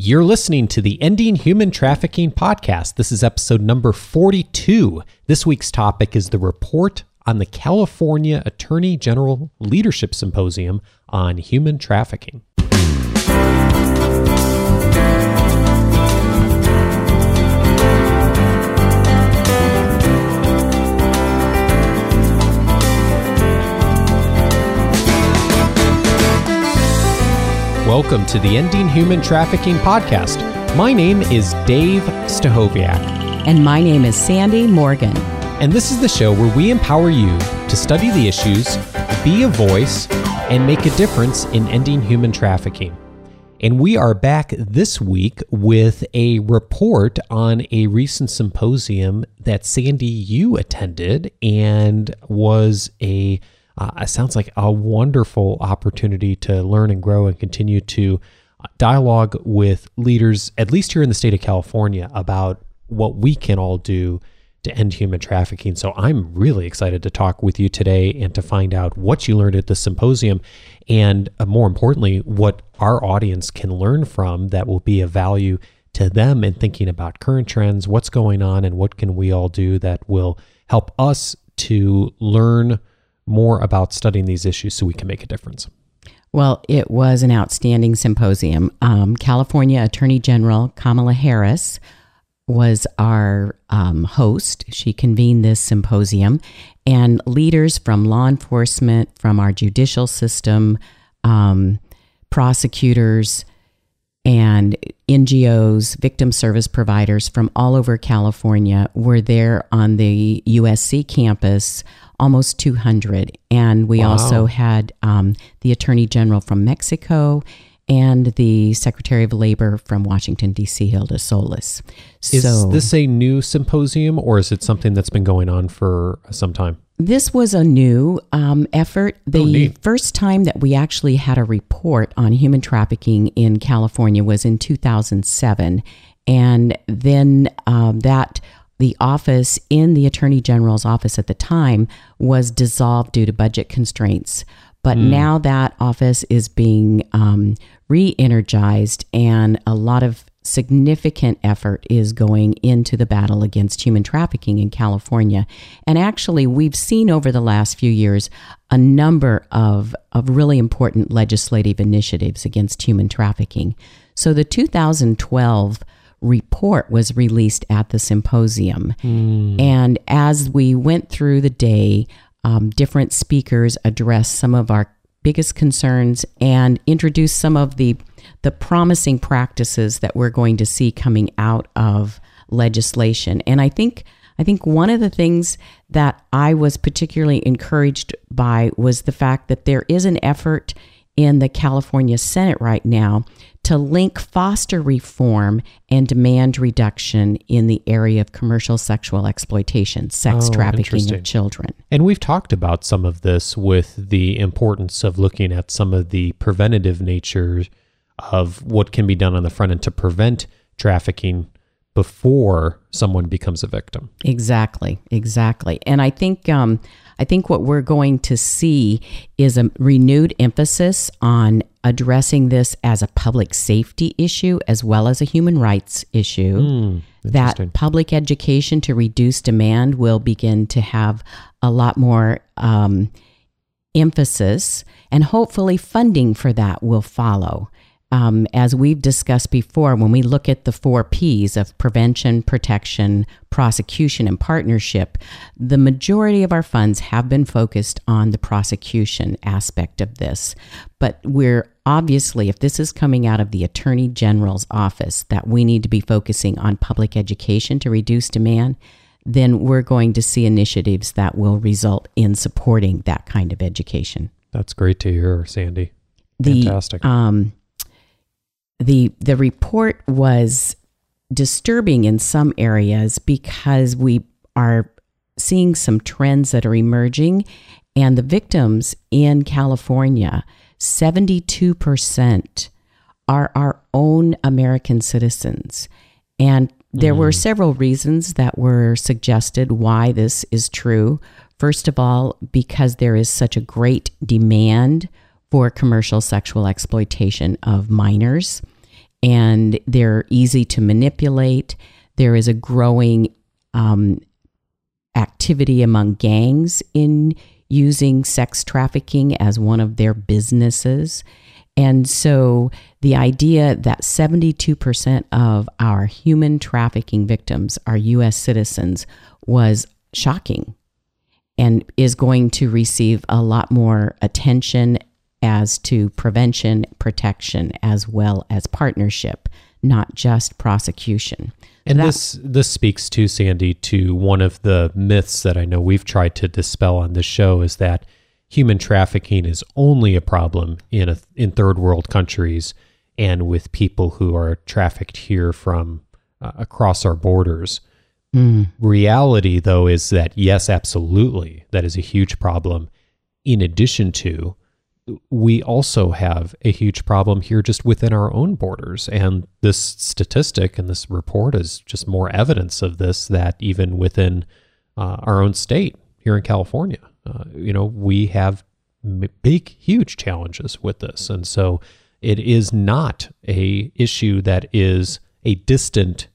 You're listening to the Ending Human Trafficking podcast. This is episode number 42. This week's topic is the report on the California Attorney General Leadership Symposium on Human Trafficking. Welcome to the Ending Human Trafficking podcast. My name is Dave Stachowiak. And my name is Sandy Morgan. And this is the show where we empower you to study the issues, be a voice, and make a difference in ending human trafficking. And we are back this week with a report on a recent symposium that Sandy you attended and was a uh, it sounds like a wonderful opportunity to learn and grow and continue to uh, dialogue with leaders, at least here in the state of California, about what we can all do to end human trafficking. So I'm really excited to talk with you today and to find out what you learned at the symposium and uh, more importantly, what our audience can learn from that will be of value to them in thinking about current trends, what's going on, and what can we all do that will help us to learn more about studying these issues so we can make a difference? Well, it was an outstanding symposium. Um, California Attorney General Kamala Harris was our um, host. She convened this symposium, and leaders from law enforcement, from our judicial system, um, prosecutors, and NGOs, victim service providers from all over California were there on the USC campus almost 200. And we wow. also had um, the Attorney General from Mexico and the Secretary of Labor from Washington, D.C., Hilda Solis. Is so, this a new symposium or is it something that's been going on for some time? This was a new um, effort. Oh, the oh, first time that we actually had a report on human trafficking in California was in 2007. And then um, that the office in the Attorney General's office at the time was dissolved due to budget constraints. But mm. now that office is being um, re energized, and a lot of significant effort is going into the battle against human trafficking in California. And actually, we've seen over the last few years a number of, of really important legislative initiatives against human trafficking. So the 2012 report was released at the symposium. Mm. And as we went through the day, um, different speakers addressed some of our biggest concerns and introduced some of the the promising practices that we're going to see coming out of legislation. And I think I think one of the things that I was particularly encouraged by was the fact that there is an effort in the California Senate right now to link foster reform and demand reduction in the area of commercial sexual exploitation, sex oh, trafficking of children. And we've talked about some of this with the importance of looking at some of the preventative nature of what can be done on the front end to prevent trafficking before someone becomes a victim. Exactly, exactly. And I think um, I think what we're going to see is a renewed emphasis on addressing this as a public safety issue as well as a human rights issue. Mm, that public education to reduce demand will begin to have a lot more um, emphasis, and hopefully funding for that will follow um, as we've discussed before, when we look at the four P's of prevention, protection, prosecution, and partnership, the majority of our funds have been focused on the prosecution aspect of this. But we're obviously, if this is coming out of the Attorney General's office, that we need to be focusing on public education to reduce demand, then we're going to see initiatives that will result in supporting that kind of education. That's great to hear, Sandy. The, Fantastic. Um, the the report was disturbing in some areas because we are seeing some trends that are emerging and the victims in California 72% are our own American citizens and there mm. were several reasons that were suggested why this is true. First of all, because there is such a great demand for commercial sexual exploitation of minors. And they're easy to manipulate. There is a growing um, activity among gangs in using sex trafficking as one of their businesses. And so the idea that 72% of our human trafficking victims are U.S. citizens was shocking and is going to receive a lot more attention as to prevention, protection, as well as partnership, not just prosecution. And this this speaks to Sandy to one of the myths that I know we've tried to dispel on this show is that human trafficking is only a problem in a, in third world countries and with people who are trafficked here from uh, across our borders. Mm. Reality, though, is that yes, absolutely, that is a huge problem. In addition to, we also have a huge problem here just within our own borders. And this statistic and this report is just more evidence of this that even within uh, our own state here in California, uh, you know, we have big, huge challenges with this. And so it is not a issue that is a distant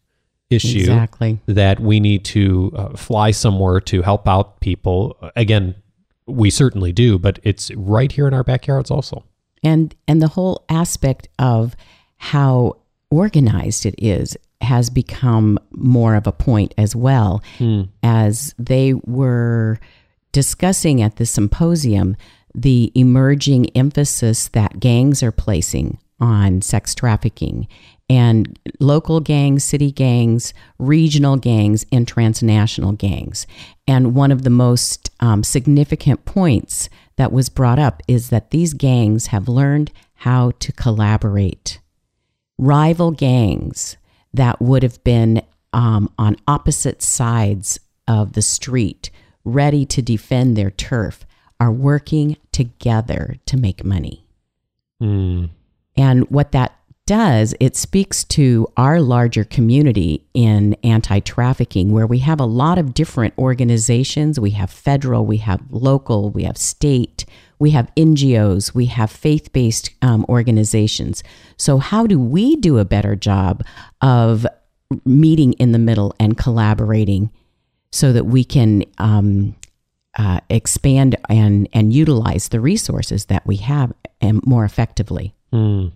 issue exactly. that we need to uh, fly somewhere to help out people. Again, we certainly do, but it's right here in our backyards also. And and the whole aspect of how organized it is has become more of a point as well mm. as they were discussing at the symposium the emerging emphasis that gangs are placing on sex trafficking and local gangs, city gangs, regional gangs, and transnational gangs. And one of the most um, significant points that was brought up is that these gangs have learned how to collaborate. Rival gangs that would have been um, on opposite sides of the street, ready to defend their turf, are working together to make money. Mm. And what that does, it speaks to our larger community in anti trafficking, where we have a lot of different organizations. We have federal, we have local, we have state, we have NGOs, we have faith based um, organizations. So, how do we do a better job of meeting in the middle and collaborating so that we can um, uh, expand and, and utilize the resources that we have and um, more effectively? Mm.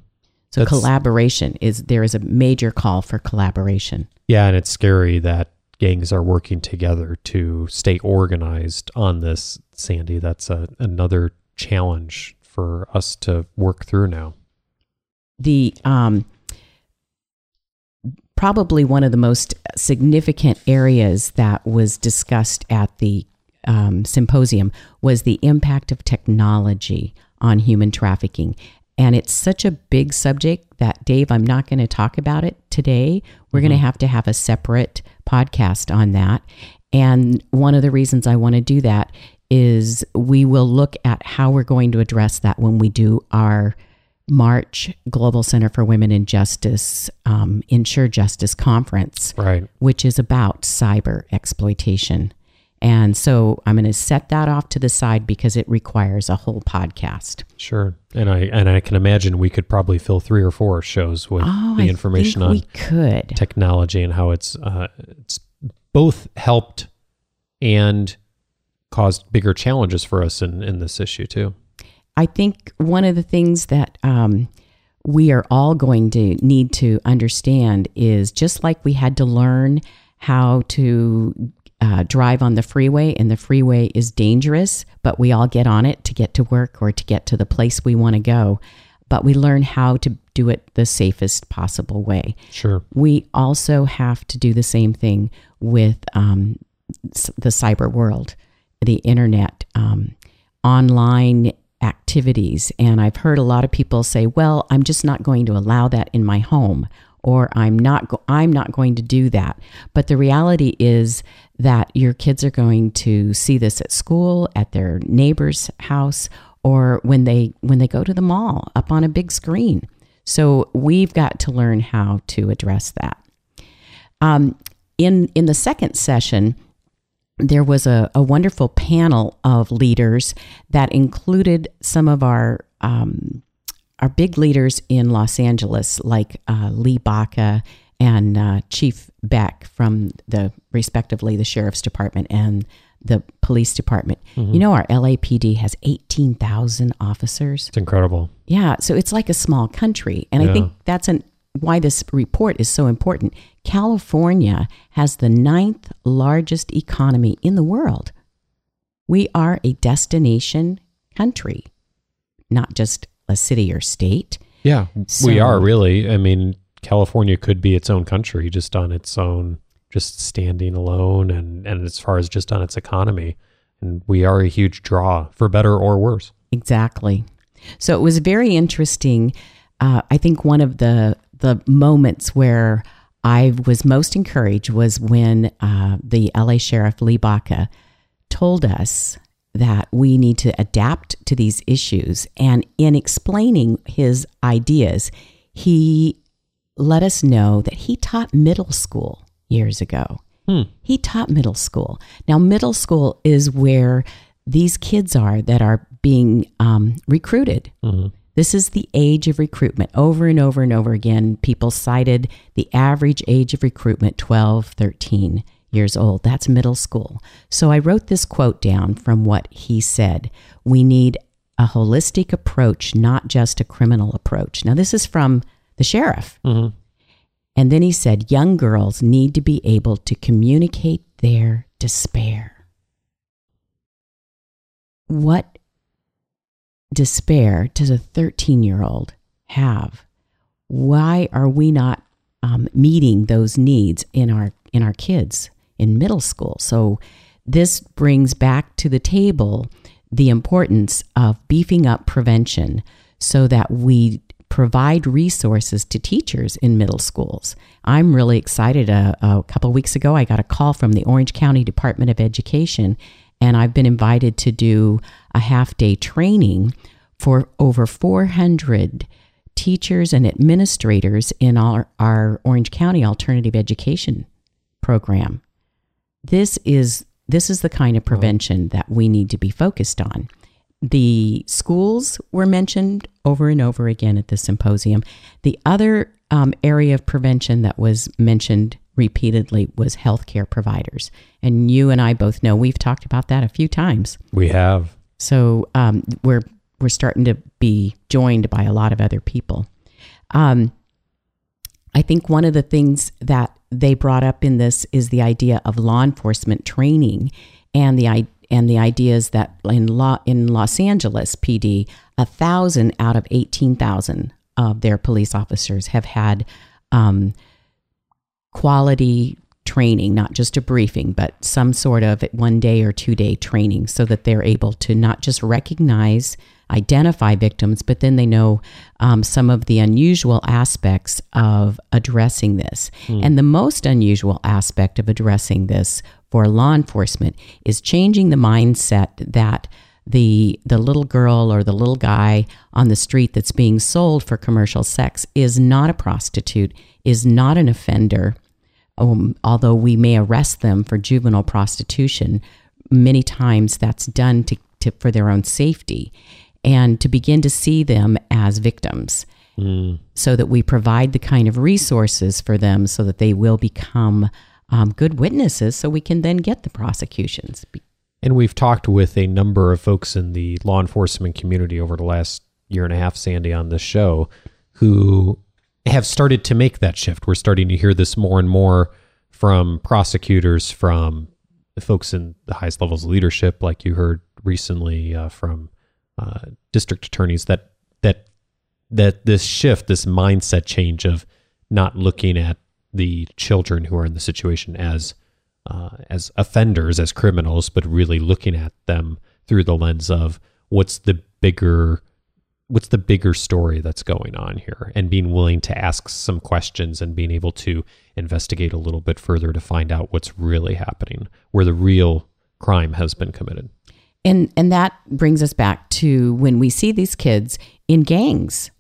So That's, collaboration is there is a major call for collaboration. Yeah, and it's scary that gangs are working together to stay organized on this, Sandy. That's a, another challenge for us to work through now. The um, probably one of the most significant areas that was discussed at the um, symposium was the impact of technology on human trafficking. And it's such a big subject that, Dave, I'm not going to talk about it today. We're mm-hmm. going to have to have a separate podcast on that. And one of the reasons I want to do that is we will look at how we're going to address that when we do our March Global Center for Women and Justice um, Ensure Justice Conference, right. which is about cyber exploitation. And so I'm going to set that off to the side because it requires a whole podcast. Sure. And I and I can imagine we could probably fill three or four shows with oh, the information on we could. technology and how it's uh, it's both helped and caused bigger challenges for us in, in this issue too. I think one of the things that um, we are all going to need to understand is just like we had to learn how to uh, drive on the freeway and the freeway is dangerous, but we all get on it to get to work or to get to the place we want to go. But we learn how to do it the safest possible way. Sure. We also have to do the same thing with um, the cyber world, the internet, um, online activities. And I've heard a lot of people say, well, I'm just not going to allow that in my home or I'm not go- I'm not going to do that. But the reality is that your kids are going to see this at school, at their neighbor's house, or when they when they go to the mall up on a big screen. So we've got to learn how to address that. Um, in in the second session, there was a, a wonderful panel of leaders that included some of our um, our big leaders in Los Angeles, like uh, Lee Baca and uh, Chief Beck from the respectively the sheriff's department and the police department. Mm-hmm. You know, our LAPD has 18,000 officers. It's incredible. Yeah. So it's like a small country. And yeah. I think that's an, why this report is so important. California has the ninth largest economy in the world. We are a destination country, not just a city or state. Yeah, so, we are really. I mean, California could be its own country just on its own just standing alone and, and as far as just on its economy. And we are a huge draw for better or worse. Exactly. So it was very interesting. Uh, I think one of the the moments where I was most encouraged was when uh, the LA Sheriff Lee Baca told us that we need to adapt to these issues. And in explaining his ideas, he let us know that he taught middle school years ago. Hmm. He taught middle school. Now, middle school is where these kids are that are being um, recruited. Mm-hmm. This is the age of recruitment. Over and over and over again, people cited the average age of recruitment 12, 13 years old. That's middle school. So I wrote this quote down from what he said. We need a holistic approach, not just a criminal approach. Now, this is from the sheriff. Mm-hmm. And then he said, young girls need to be able to communicate their despair. What despair does a 13 year old have? Why are we not um, meeting those needs in our in our kids in middle school? So this brings back to the table the importance of beefing up prevention so that we provide resources to teachers in middle schools. I'm really excited. A, uh, a couple weeks ago, I got a call from the Orange County Department of Education, and I've been invited to do a half day training for over 400 teachers and administrators in our, our Orange County Alternative Education program. This is this is the kind of prevention that we need to be focused on. The schools were mentioned over and over again at the symposium. The other um, area of prevention that was mentioned repeatedly was healthcare providers. And you and I both know we've talked about that a few times. We have. So um, we're we're starting to be joined by a lot of other people. Um, I think one of the things that they brought up in this is the idea of law enforcement training and the and the idea is that in law in Los Angeles PD, a thousand out of eighteen thousand of their police officers have had um, quality training, not just a briefing, but some sort of one day or two day training, so that they're able to not just recognize, identify victims, but then they know um, some of the unusual aspects of addressing this. Mm. And the most unusual aspect of addressing this for law enforcement is changing the mindset that the the little girl or the little guy on the street that's being sold for commercial sex is not a prostitute, is not an offender. Um, although we may arrest them for juvenile prostitution, many times that's done to, to for their own safety, and to begin to see them as victims. Mm. So that we provide the kind of resources for them so that they will become um, good witnesses so we can then get the prosecutions. And we've talked with a number of folks in the law enforcement community over the last year and a half, Sandy, on this show, who have started to make that shift. We're starting to hear this more and more from prosecutors, from the folks in the highest levels of leadership, like you heard recently uh, from uh, district attorneys, that that that this shift, this mindset change of not looking at the children who are in the situation as uh, as offenders, as criminals, but really looking at them through the lens of what's the bigger what's the bigger story that's going on here and being willing to ask some questions and being able to investigate a little bit further to find out what's really happening where the real crime has been committed and and that brings us back to when we see these kids in gangs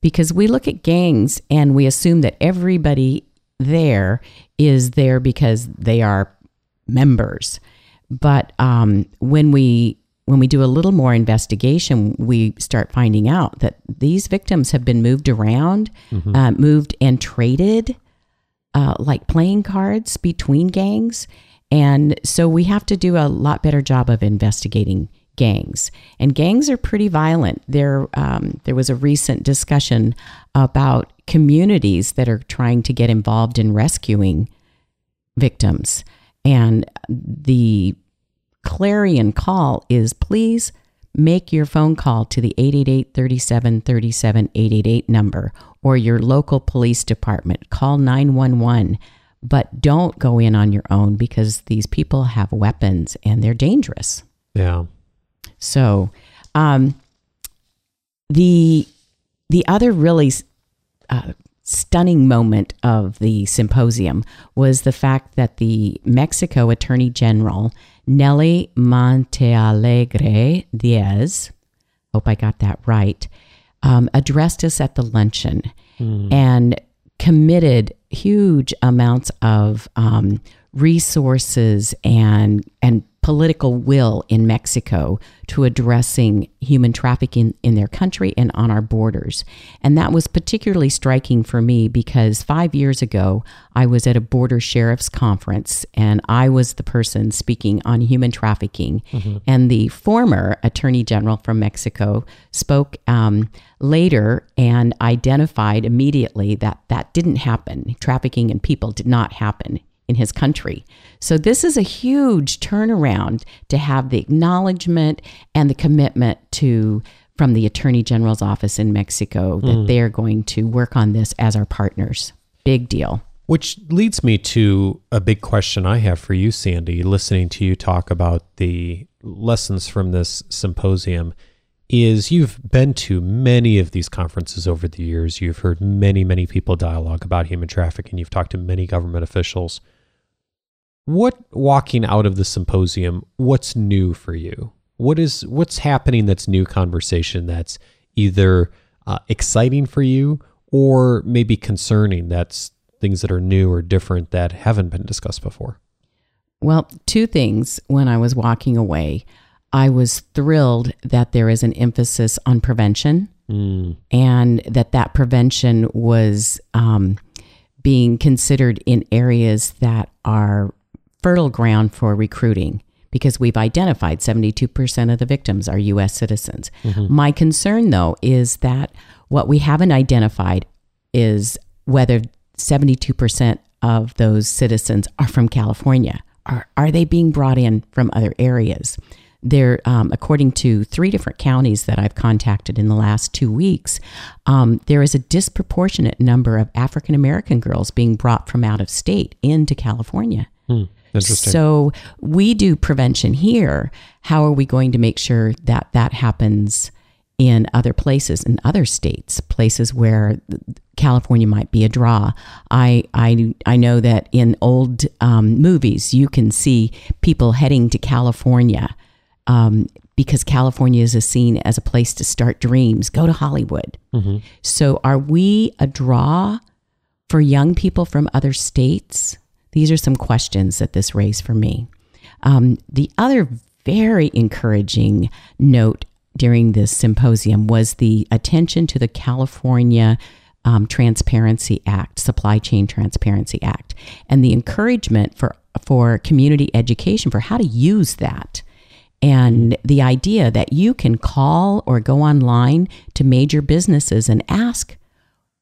because we look at gangs and we assume that everybody there is there because they are members. But um, when we when we do a little more investigation, we start finding out that these victims have been moved around, mm-hmm. uh, moved and traded uh, like playing cards between gangs. And so we have to do a lot better job of investigating gangs. And gangs are pretty violent. There, um, there was a recent discussion about communities that are trying to get involved in rescuing victims. And the clarion call is please make your phone call to the 888 37 37 888 number or your local police department. Call 911, but don't go in on your own because these people have weapons and they're dangerous. Yeah. So, um, the the other really uh, stunning moment of the symposium was the fact that the Mexico Attorney General Nelly Montealegre Diaz, hope I got that right, um, addressed us at the luncheon mm. and committed huge amounts of um, resources and and political will in Mexico to addressing human trafficking in their country and on our borders. And that was particularly striking for me because five years ago, I was at a border sheriff's conference and I was the person speaking on human trafficking. Mm-hmm. And the former attorney general from Mexico spoke um, later and identified immediately that that didn't happen. Trafficking in people did not happen in his country. So this is a huge turnaround to have the acknowledgement and the commitment to from the Attorney General's office in Mexico that mm. they're going to work on this as our partners. Big deal. Which leads me to a big question I have for you, Sandy, listening to you talk about the lessons from this symposium is you've been to many of these conferences over the years. You've heard many, many people dialogue about human trafficking. You've talked to many government officials. What walking out of the symposium, what's new for you? What is what's happening that's new conversation that's either uh, exciting for you or maybe concerning that's things that are new or different that haven't been discussed before? Well, two things when I was walking away. I was thrilled that there is an emphasis on prevention mm. and that that prevention was um, being considered in areas that are fertile ground for recruiting because we've identified 72% of the victims are US citizens. Mm-hmm. My concern, though, is that what we haven't identified is whether 72% of those citizens are from California. Are, are they being brought in from other areas? There, um, according to three different counties that I've contacted in the last two weeks, um, there is a disproportionate number of African American girls being brought from out of state into California. Hmm. So we do prevention here. How are we going to make sure that that happens in other places, in other states, places where California might be a draw? I I I know that in old um, movies you can see people heading to California. Um, because California is seen as a place to start dreams, go to Hollywood. Mm-hmm. So, are we a draw for young people from other states? These are some questions that this raised for me. Um, the other very encouraging note during this symposium was the attention to the California um, Transparency Act, Supply Chain Transparency Act, and the encouragement for for community education for how to use that. And the idea that you can call or go online to major businesses and ask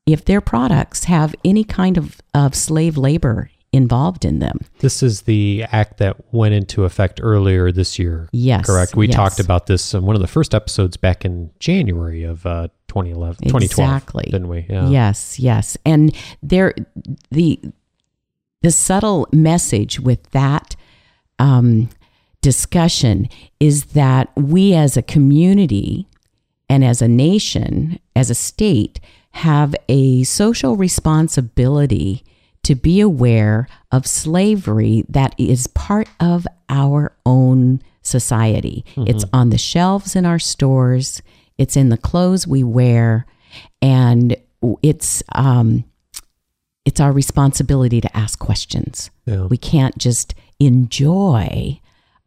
if their products have any kind of, of slave labor involved in them. This is the act that went into effect earlier this year. Yes. Correct. We yes. talked about this in one of the first episodes back in January of uh, 2011, 2012. Exactly. Didn't we? Yeah. Yes, yes. And there, the, the subtle message with that um, discussion is that we as a community and as a nation, as a state, have a social responsibility to be aware of slavery that is part of our own society. Mm-hmm. It's on the shelves in our stores, it's in the clothes we wear, and it's um, it's our responsibility to ask questions. Yeah. We can't just enjoy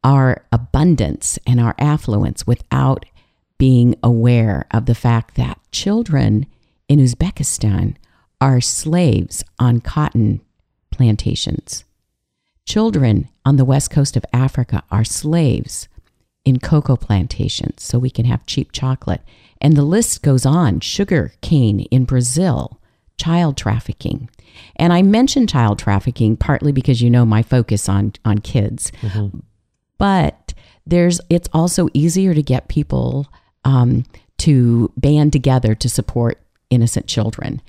our abundance and our affluence without being aware of the fact that children in Uzbekistan are slaves on cotton plantations. Children on the west coast of Africa are slaves in cocoa plantations so we can have cheap chocolate. And the list goes on sugar cane in Brazil, child trafficking. And I mention child trafficking partly because you know my focus on, on kids. Mm-hmm. But there's it's also easier to get people um, to band together to support innocent children.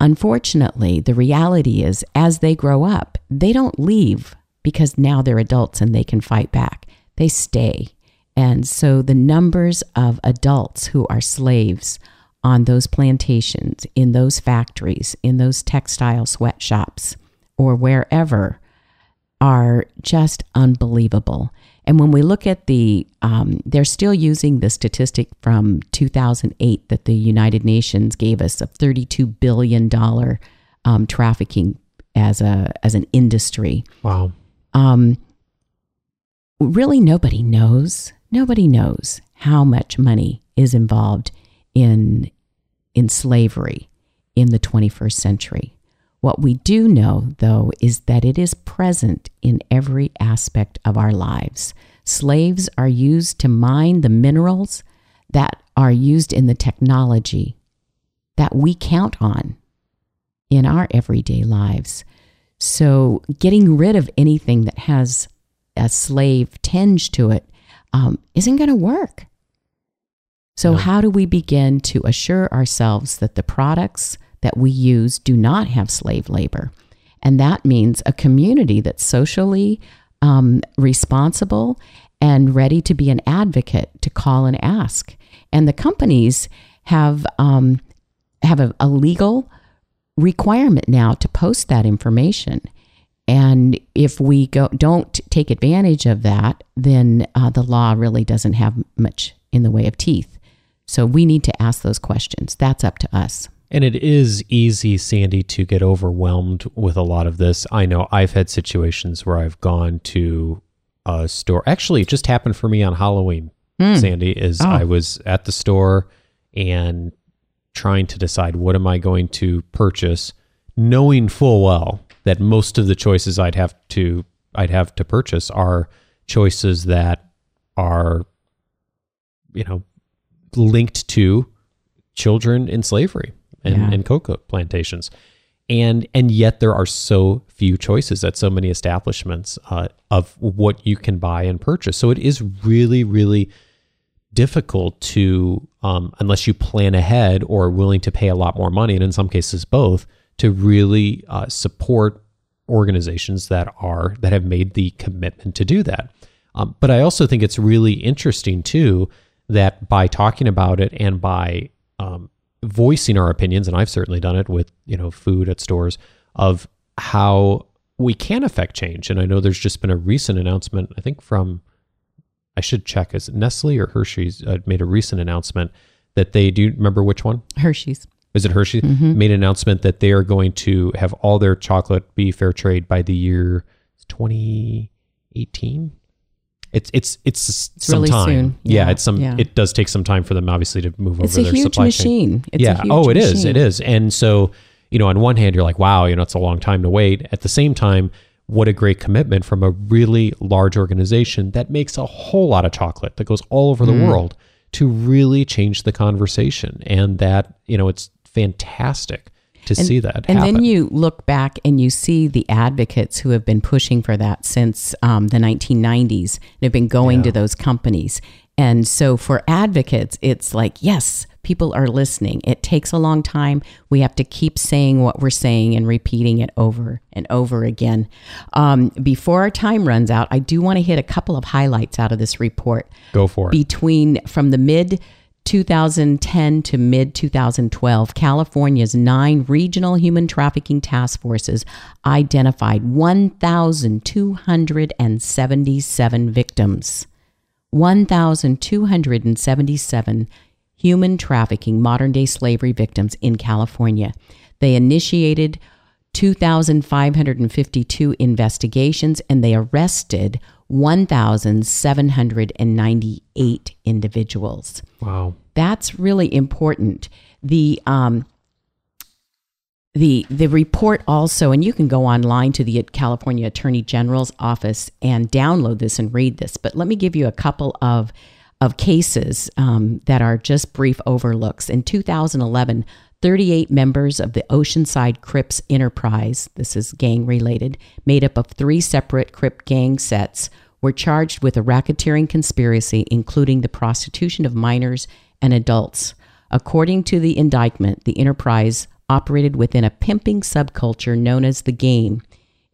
Unfortunately, the reality is as they grow up, they don't leave because now they're adults and they can fight back. They stay. And so the numbers of adults who are slaves on those plantations, in those factories, in those textile sweatshops, or wherever are just unbelievable. And when we look at the, um, they're still using the statistic from 2008 that the United Nations gave us of 32 billion dollar um, trafficking as a as an industry. Wow. Um, really, nobody knows. Nobody knows how much money is involved in in slavery in the 21st century. What we do know, though, is that it is present in every aspect of our lives. Slaves are used to mine the minerals that are used in the technology that we count on in our everyday lives. So, getting rid of anything that has a slave tinge to it um, not going to work. So, no. how do we begin to assure ourselves that the products that we use do not have slave labor. And that means a community that's socially um, responsible and ready to be an advocate to call and ask. And the companies have um, have a, a legal requirement now to post that information. And if we go, don't take advantage of that, then uh, the law really doesn't have much in the way of teeth. So we need to ask those questions. That's up to us. And it is easy, Sandy, to get overwhelmed with a lot of this. I know I've had situations where I've gone to a store. Actually, it just happened for me on Halloween, mm. Sandy, is oh. I was at the store and trying to decide what am I going to purchase, knowing full well that most of the choices I'd have to I'd have to purchase are choices that are you know linked to children in slavery and, yeah. and cocoa plantations. And and yet there are so few choices at so many establishments uh, of what you can buy and purchase. So it is really, really difficult to, um, unless you plan ahead or are willing to pay a lot more money, and in some cases both, to really uh, support organizations that are that have made the commitment to do that. Um, but I also think it's really interesting too that by talking about it and by um, voicing our opinions, and I've certainly done it with you know food at stores of how we can affect change. And I know there's just been a recent announcement, I think from I should check is Nestle or Hershey's uh, made a recent announcement that they do remember which one Hershey's. Is it Hershey? Mm-hmm. Made an announcement that they are going to have all their chocolate be fair trade by the year 2018 it's it's it's, it's some really time. Soon. Yeah. yeah. it's some. Yeah. It does take some time for them, obviously, to move it's over their supply machine. chain. It's yeah. oh, it machine. is. It is. And so, you know, on one hand, you're like, wow, you know, it's a long time to wait. At the same time, what a great commitment from a really large organization that makes a whole lot of chocolate that goes all over the mm. world to really change the conversation. And that, you know, it's fantastic to and, see that. And happen. then you look back and you see the advocates who have been pushing for that since um, the 1990s. They've been going yeah. to those companies. And so for advocates, it's like, yes, people are listening. It takes a long time. We have to keep saying what we're saying and repeating it over and over again. Um, before our time runs out, I do want to hit a couple of highlights out of this report. Go for it. Between from the mid 2010 to mid 2012, California's nine regional human trafficking task forces identified 1,277 victims. 1,277 human trafficking, modern day slavery victims in California. They initiated 2,552 investigations and they arrested 1,798 individuals. Wow. That's really important. The um, the the report also, and you can go online to the California Attorney General's office and download this and read this. But let me give you a couple of of cases um, that are just brief overlooks. In 2011, 38 members of the Oceanside Crips Enterprise, this is gang related, made up of three separate Crip gang sets, were charged with a racketeering conspiracy, including the prostitution of minors and adults. According to the indictment, the enterprise operated within a pimping subculture known as the game,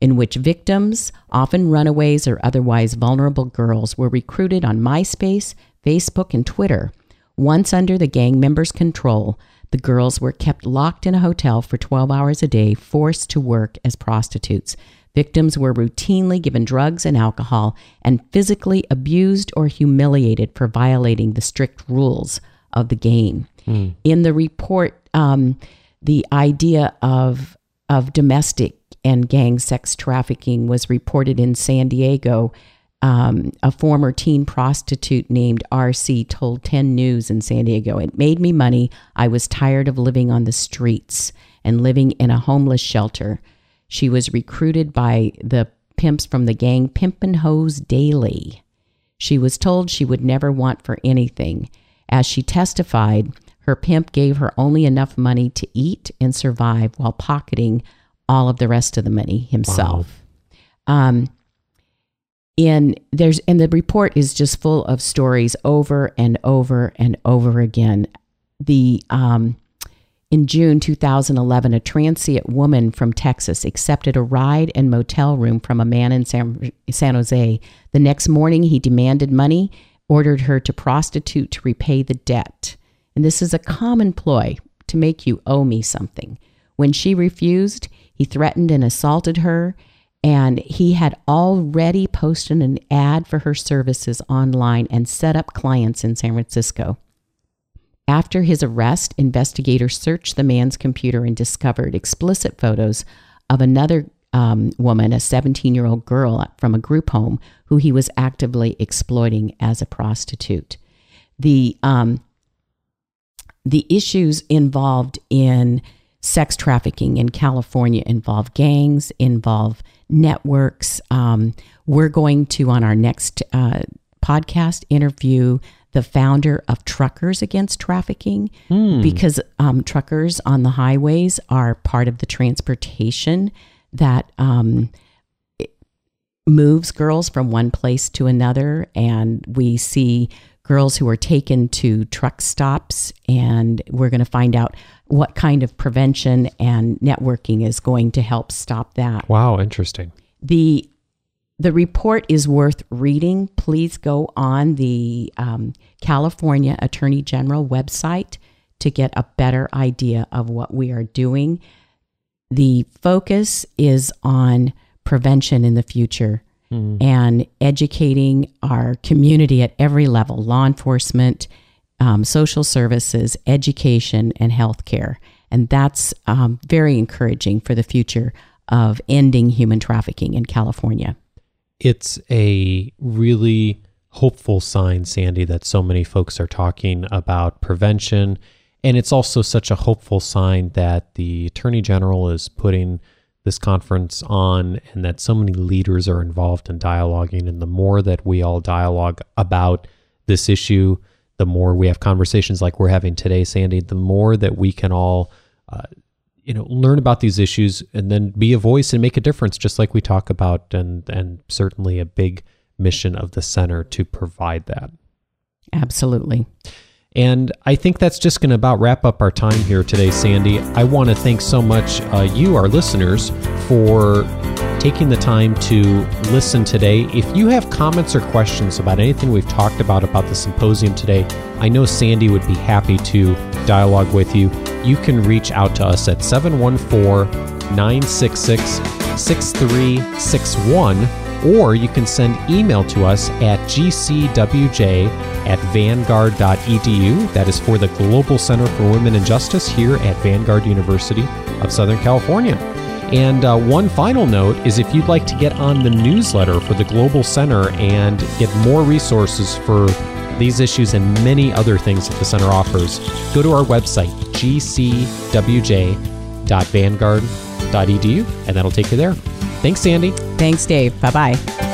in which victims, often runaways or otherwise vulnerable girls, were recruited on MySpace, Facebook, and Twitter. Once under the gang members' control, the girls were kept locked in a hotel for 12 hours a day, forced to work as prostitutes. Victims were routinely given drugs and alcohol and physically abused or humiliated for violating the strict rules of the game. Mm. In the report, um, the idea of of domestic and gang sex trafficking was reported in San Diego. Um, a former teen prostitute named RC told 10 News in San Diego, It made me money. I was tired of living on the streets and living in a homeless shelter. She was recruited by the pimps from the gang Pimpin' Hoes Daily. She was told she would never want for anything. As she testified, her pimp gave her only enough money to eat and survive while pocketing all of the rest of the money himself. Wow. Um, and there's and the report is just full of stories over and over and over again. The um, in June 2011, a transient woman from Texas accepted a ride and motel room from a man in San, San Jose. The next morning, he demanded money, ordered her to prostitute to repay the debt. And this is a common ploy to make you owe me something. When she refused, he threatened and assaulted her, and he had already posted an ad for her services online and set up clients in San Francisco. After his arrest, investigators searched the man's computer and discovered explicit photos of another um, woman, a 17 year old girl from a group home, who he was actively exploiting as a prostitute. The, um, the issues involved in sex trafficking in California involve gangs, involve networks. Um, we're going to, on our next uh, podcast, interview the founder of Truckers Against Trafficking, hmm. because um, truckers on the highways are part of the transportation that um, moves girls from one place to another. And we see girls who are taken to truck stops, and we're going to find out what kind of prevention and networking is going to help stop that. Wow, interesting. The the report is worth reading. Please go on the um, California Attorney General website to get a better idea of what we are doing. The focus is on prevention in the future mm. and educating our community at every level law enforcement, um, social services, education, and healthcare. And that's um, very encouraging for the future of ending human trafficking in California it's a really hopeful sign, Sandy, that so many folks are talking about prevention. And it's also such a hopeful sign that the Attorney General is putting this conference on and that so many leaders are involved in dialoguing. And the more that we all dialogue about this issue, the more we have conversations like we're having today, Sandy, the more that we can all uh, you know learn about these issues and then be a voice and make a difference just like we talk about and and certainly a big mission of the center to provide that absolutely and I think that's just going to about wrap up our time here today, Sandy. I want to thank so much uh, you, our listeners, for taking the time to listen today. If you have comments or questions about anything we've talked about about the symposium today, I know Sandy would be happy to dialogue with you. You can reach out to us at 714 966 6361 or you can send email to us at gcwj at vanguard.edu. That is for the Global Center for Women and Justice here at Vanguard University of Southern California. And uh, one final note is if you'd like to get on the newsletter for the Global Center and get more resources for these issues and many other things that the center offers, go to our website, gcwj.vanguard.edu, and that'll take you there. Thanks, Sandy. Thanks, Dave. Bye bye.